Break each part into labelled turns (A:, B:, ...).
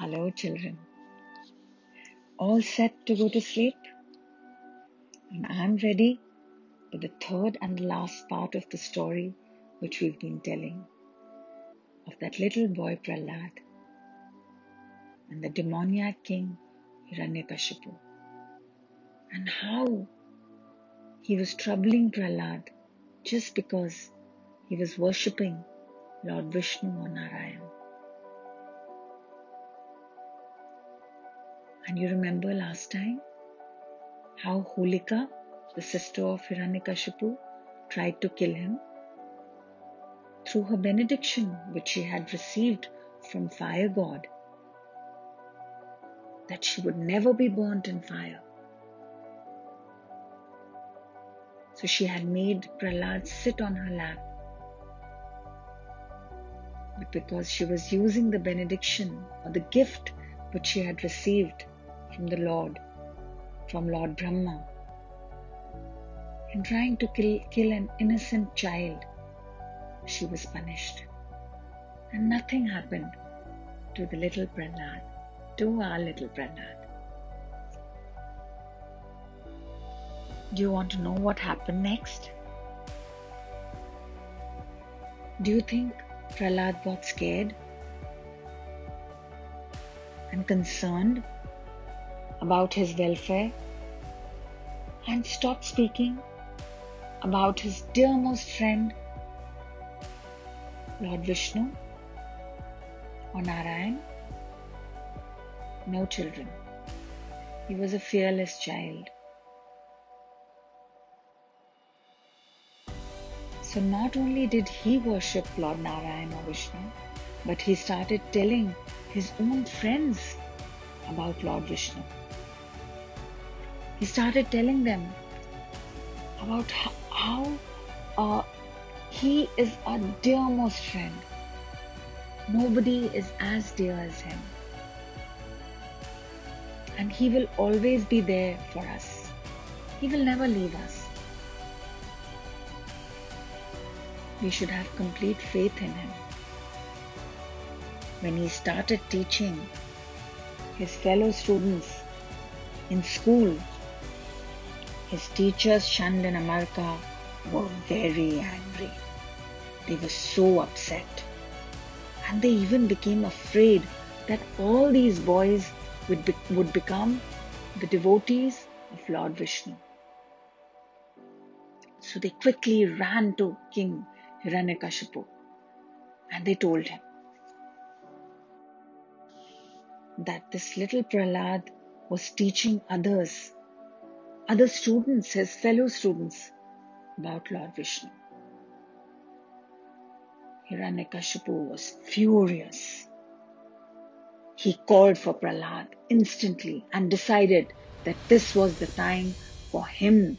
A: Hello, children. All set to go to sleep? And I'm ready for the third and the last part of the story which we've been telling of that little boy Prahlad and the demoniac king Hiranyakashipu and how he was troubling Prahlad just because he was worshipping Lord Vishnu or Narayan. And you remember last time how Holika, the sister of Hiranyakashipu, tried to kill him? Through her benediction, which she had received from fire god, that she would never be burnt in fire. So she had made Prahlad sit on her lap. But because she was using the benediction or the gift which she had received from the Lord, from Lord Brahma, in trying to kill, kill an innocent child, she was punished. And nothing happened to the little Prahlad, to our little Prahlad. Do you want to know what happened next? Do you think Prahlad got scared and concerned about his welfare and stopped speaking about his dearmost friend, Lord Vishnu or Narayan? No children. He was a fearless child. So not only did he worship Lord Narayan or Vishnu, but he started telling his own friends about Lord Vishnu. He started telling them about how, uh, he is our dearmost friend. Nobody is as dear as him. And he will always be there for us. He will never leave us. We should have complete faith in him. When he started teaching his fellow students in school, his teachers, Chand and Amarka, were very angry. They were so upset. And they even became afraid that all these boys would, be, would become the devotees of Lord Vishnu. So they quickly ran to King Hiranyakashipu and they told him that this little Prahlad was teaching others, other students, his fellow students, about Lord Vishnu. Hiranyakashipu was furious. He called for Prahlad instantly and decided that this was the time for him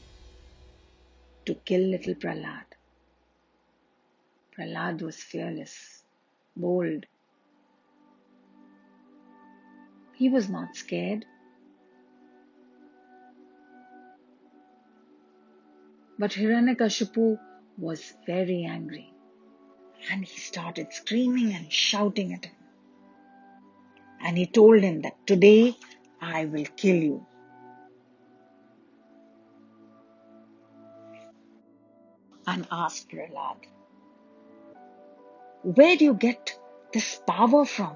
A: to kill little Prahlad. Prahlad was fearless, bold. He was not scared. But Hiranyakashipu was very angry and he started screaming and shouting at him. And he told him that today I will kill you. And asked Prahlad, Where do you get this power from?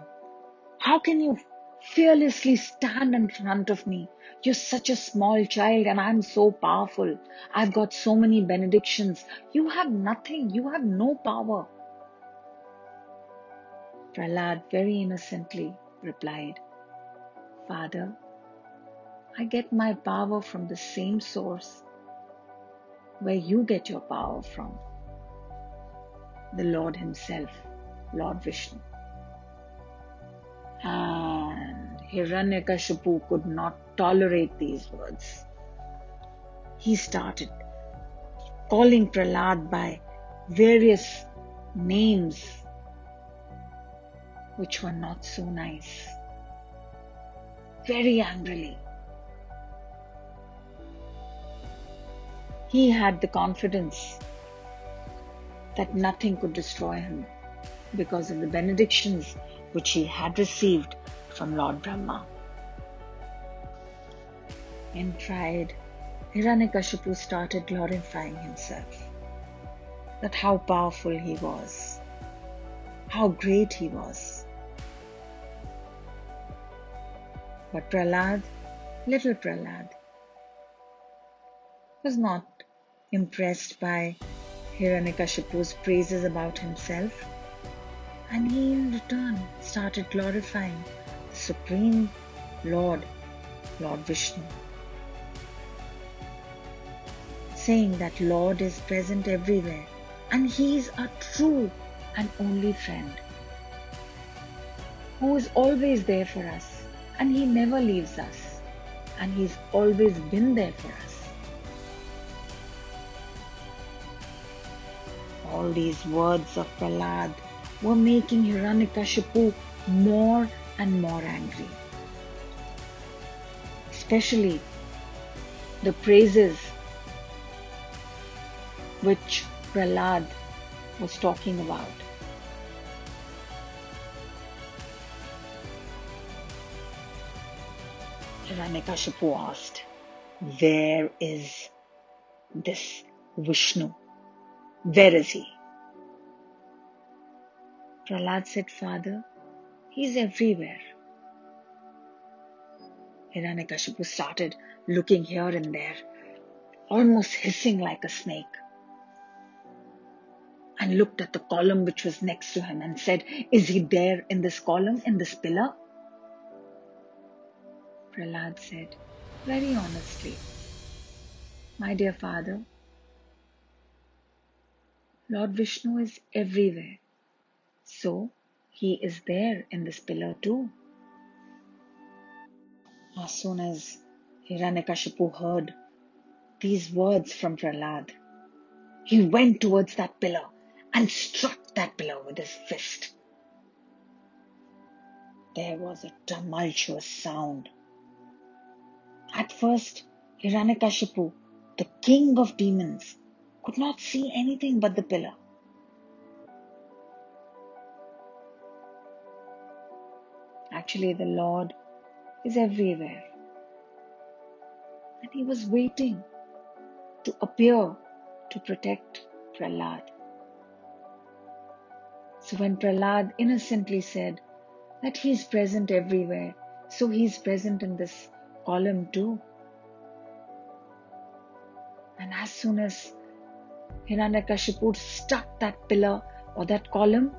A: How can you fearlessly stand in front of me? You're such a small child and I'm so powerful. I've got so many benedictions. You have nothing. You have no power. Prahlad very innocently replied, Father, I get my power from the same source where you get your power from. The Lord Himself, Lord Vishnu. And Hiranyakashipu could not tolerate these words. He started calling Prahlad by various names which were not so nice. Very angrily. He had the confidence that nothing could destroy him because of the benedictions which he had received from Lord Brahma. In pride, Hiranyakashipu started glorifying himself. That how powerful he was, how great he was. But Prahlad, little Prahlad, was not impressed by Hiranyakashipu's praises about himself, and he in return started glorifying Supreme Lord, Lord Vishnu, saying that Lord is present everywhere and he is a true and only friend who is always there for us and he never leaves us and he's always been there for us. All these words of Prahlad were making Hiranyakashipu more and more angry. Especially the praises which Prahlad was talking about. Hiranyakashipu asked, Where is this Vishnu? Where is he? Prahlad said, Father, he's everywhere. Hiranyakashipu started looking here and there, almost hissing like a snake, and looked at the column which was next to him and said, Is he there in this column, in this pillar? Prahlad said, very honestly, My dear father, Lord Vishnu is everywhere. So he is there in this pillar too. As soon as Hiranyakashipu heard these words from Prahlad, he went towards that pillar and struck that pillar with his fist. There was a tumultuous sound at first, Hiranyakashipu, the king of demons, could not see anything but the pillar. Actually, the Lord is everywhere. And he was waiting to appear to protect Prahlad. So when Prahlad innocently said that he is present everywhere, so he is present in this column too. And as soon as Hiranyakashipu struck that pillar or that column,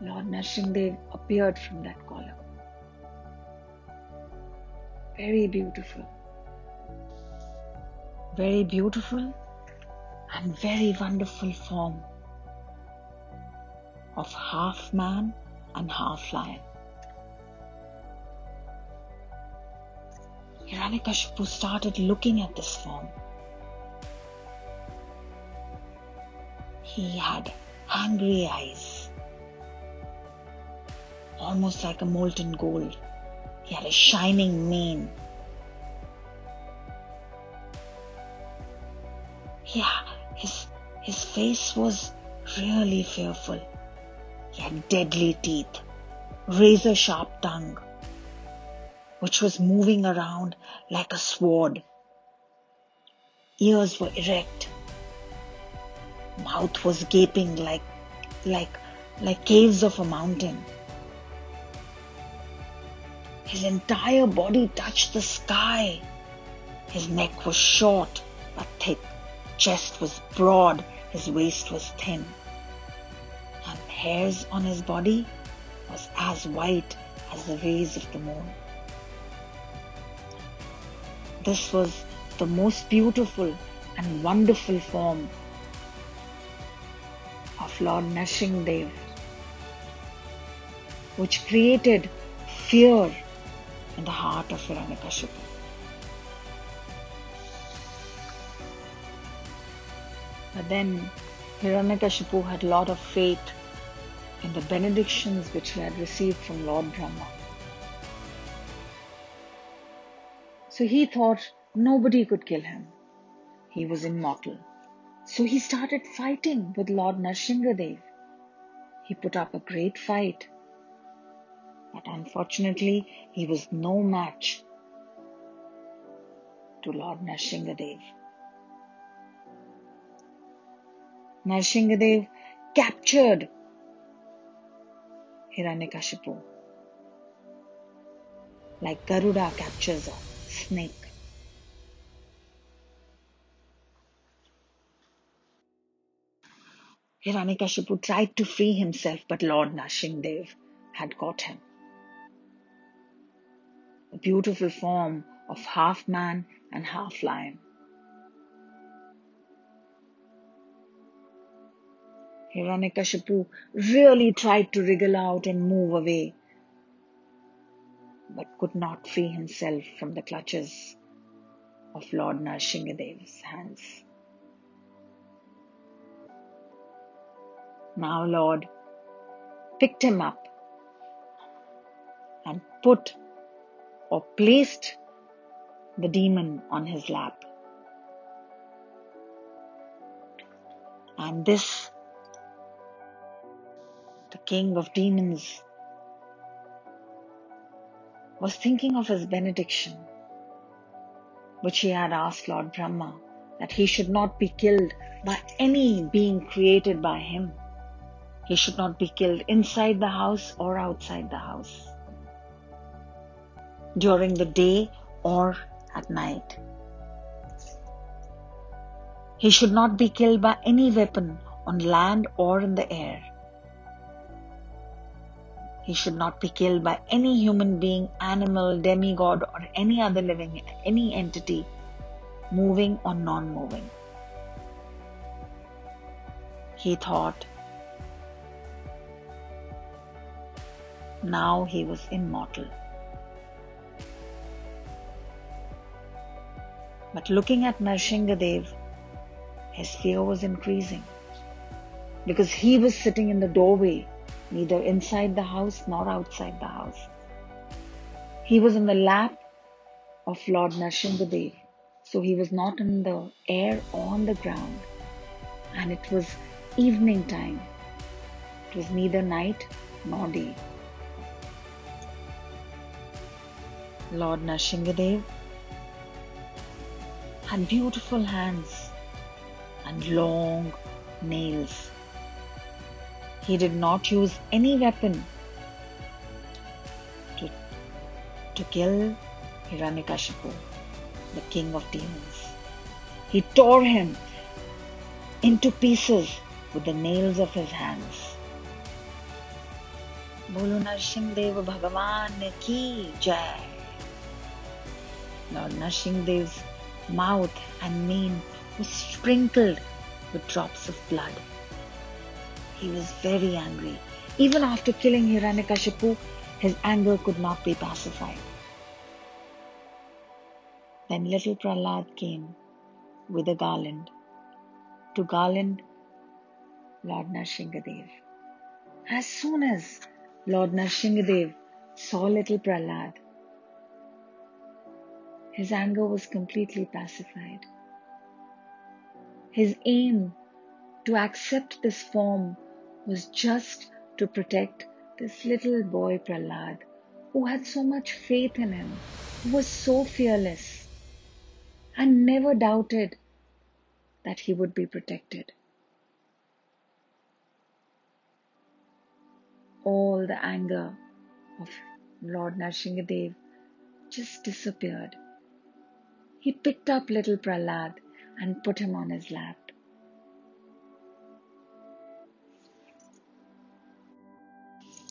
A: Lord Nrsimhadev appeared from that column. Very beautiful. Very beautiful and very wonderful form of half man and half lion. Hiranyakashipu started looking at this form. He had angry eyes, almost like a molten gold. He had a shining mane. Yeah, his, his face was really fearful. He had deadly teeth, razor sharp tongue, which was moving around like a sword. Ears were erect. Mouth was gaping like, like, like caves of a mountain. His entire body touched the sky. His neck was short but thick. Chest was broad. His waist was thin. And hairs on his body was as white as the rays of the moon. This was the most beautiful and wonderful form of Lord Nrsimhadev, which created fear in the heart of Hiranyakashipu. But then Hiranyakashipu had a lot of faith in the benedictions which he had received from Lord Brahma. So he thought nobody could kill him. He was immortal. So he started fighting with Lord Nrsimhadev. He put up a great fight. But unfortunately, he was no match to Lord Narsinghadev. Narsinghadev captured Hiranyakashipu like Garuda captures a snake. Hiranyakashipu tried to free himself, but Lord Narsinghadev had caught him. Beautiful form of half man and half lion. Hiranyakashipu really tried to wriggle out and move away, but could not free himself from the clutches of Lord Narsinghdev's hands. Now Lord picked him up and put or placed the demon on his lap. And this, the king of demons, was thinking of his benediction, which he had asked Lord Brahma that he should not be killed by any being created by him. He should not be killed inside the house or outside the house, during the day or at night. He should not be killed by any weapon on land or in the air. He should not be killed by any human being, animal, demigod, or any other living, any entity, moving or non moving. He thought, now he was immortal. But looking at Narsinghadev, his fear was increasing because he was sitting in the doorway, neither inside the house nor outside the house. He was in the lap of Lord Narsinghadev, so he was not in the air or on the ground, and it was evening time. It was neither night nor day. Lord Narsinghadev had beautiful hands and long nails. He did not use any weapon to, to kill Hiranyakashipu, the king of demons. He tore him into pieces with the nails of his hands. बोलो नरसिंह भगवान की जय Lord Narsinghdev's mouth and mane was sprinkled with drops of blood. He was very angry. Even after killing Hiranyakashipu, his anger could not be pacified. Then little Prahlad came with a garland to garland Lord Narsinghadev. As soon as Lord Narsinghadev saw little Prahlad, his anger was completely pacified. His aim to accept this form was just to protect this little boy Prahlad, who had so much faith in him, who was so fearless, and never doubted that he would be protected. All the anger of Lord Narsinghadev just disappeared he picked up little Prahlad and put him on his lap.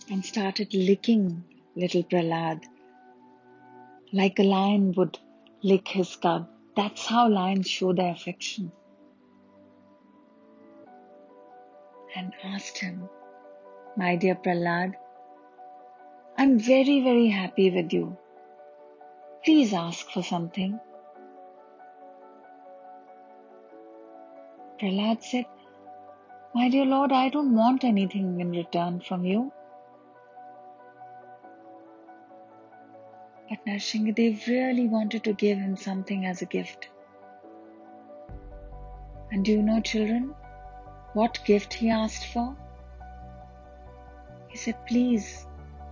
A: And started licking little Prahlad like a lion would lick his cub. That's how lions show their affection. And asked him, My dear Prahlad, I'm very, very happy with you. Please ask for something. Prahlad said, My dear Lord, I don't want anything in return from you. But Narsinghadev really wanted to give him something as a gift. And do you know, children, what gift he asked for? He said, Please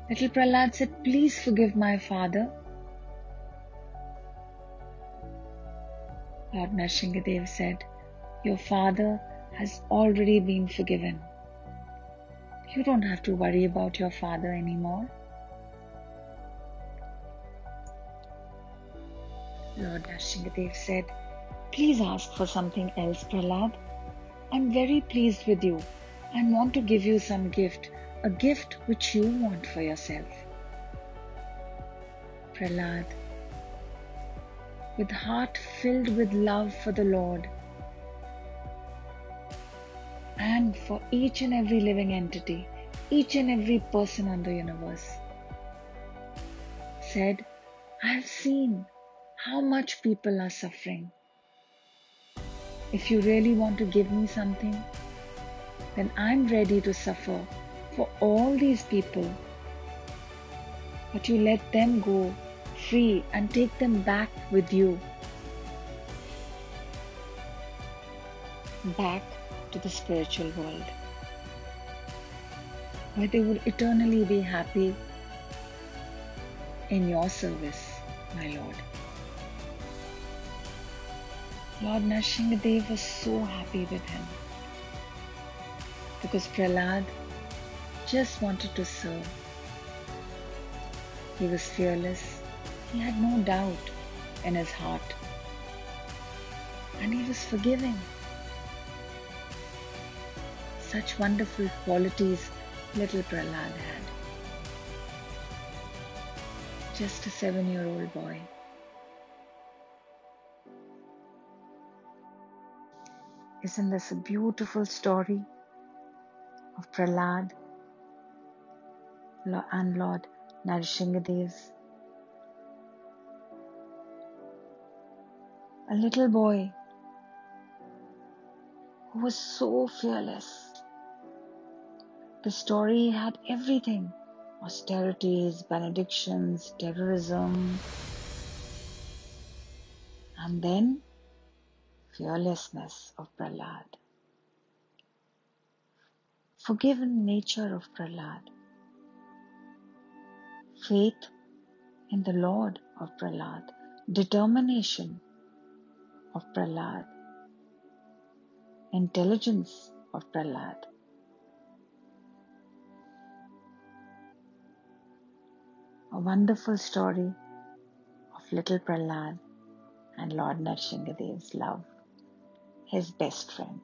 A: Little Prahlad said, Please forgive my father. Lord Nrsingadev said, Your father has already been forgiven. You don't have to worry about your father anymore. Lord Nrsingadev said, Please ask for something else, Prahlad. I'm very pleased with you and want to give you some gift, a gift which you want for yourself. Prahlad, with heart filled with love for the Lord and for each and every living entity, each and every person on the universe, said, I have seen how much people are suffering if you really want to give me something, then I'm ready to suffer for all these people. But you let them go free and take them back with you. Back to the spiritual world. Where they will eternally be happy in your service, my Lord. Lord Nrsingadev was so happy with him because Prahlad just wanted to serve. He was fearless, he had no doubt in his heart, and he was forgiving. Such wonderful qualities little Prahlad had. Just a seven year old boy. Isn't this a beautiful story of Prahlad and Lord Nrsingadev's? A little boy who was so fearless. The story had everything austerities, benedictions, terrorism, and then fearlessness of Prahlad, forgiven nature of Prahlad, faith in the Lord of Prahlad, determination of Prahlad, intelligence of Prahlad. A wonderful story of little Prahlad and Lord Nrsingadev's love his best friend.